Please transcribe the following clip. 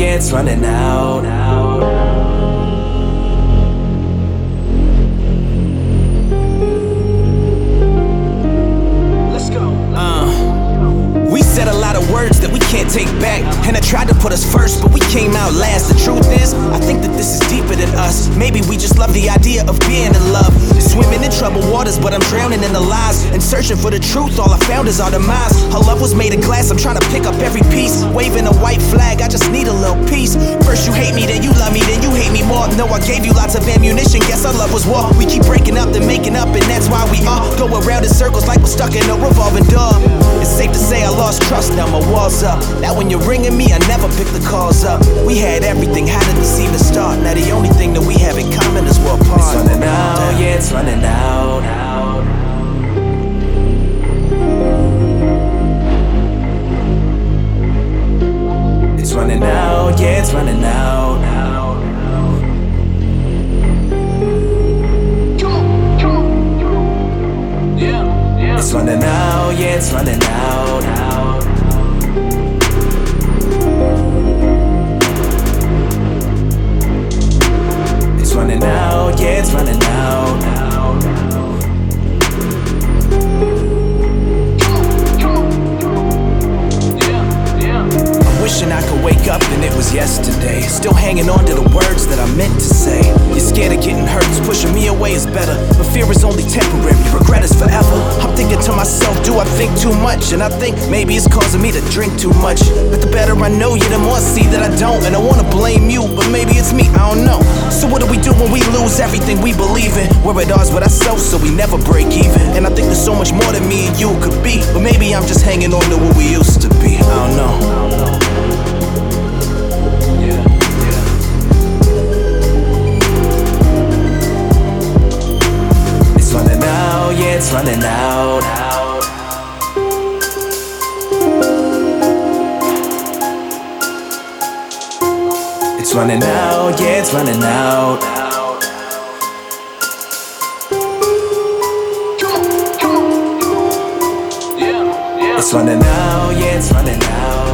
it's running out. Let's go. Uh, We said a lot of words that we can't take back. And I tried to put us first, but we came out last. The truth is, I think that this is deeper than us. Maybe we just love the idea of being in love. Swimming waters, but I'm drowning in the lies. And searching for the truth, all I found is our demise. Her love was made of glass, I'm trying to pick up every piece. Waving a white flag, I just need a little peace. First you hate me, then you love me, then you hate me more. No, I gave you lots of ammunition, guess our love was war. We keep breaking up, then making up, and that's why we all go around in circles like we're stuck in a revolving door. Say I lost trust, now my walls up. Now when you're ringing me, I never pick the calls up. We had everything, how did this even start? Now the only thing that we have in common is we're apart. It's running out, yeah, it's running out. It's running out, yeah, it's running out. Out, yeah, it's running out. It's running out, yeah, it's running out. I'm wishing I could wake up and it was yesterday. Still hanging on to the words that I meant to say. You're scared of getting hurt, pushing me away is better. But fear is only temporary, regret is forever. I'm thinking to myself, do I think too much? And I think maybe it's causing me to drink too much. But the better I know you, the more I see that I don't. And I wanna blame you, but maybe it's me, I don't know. So what do we do when we lose everything we believe in? We're at odds with ourselves, so we never break even. And I think there's so much more than me and you could be. But maybe I'm just hanging on to what we used to be. I don't know. It's running out. It's running out, yeah, it's running out. Yeah, yeah. It's running out, yeah, it's running out.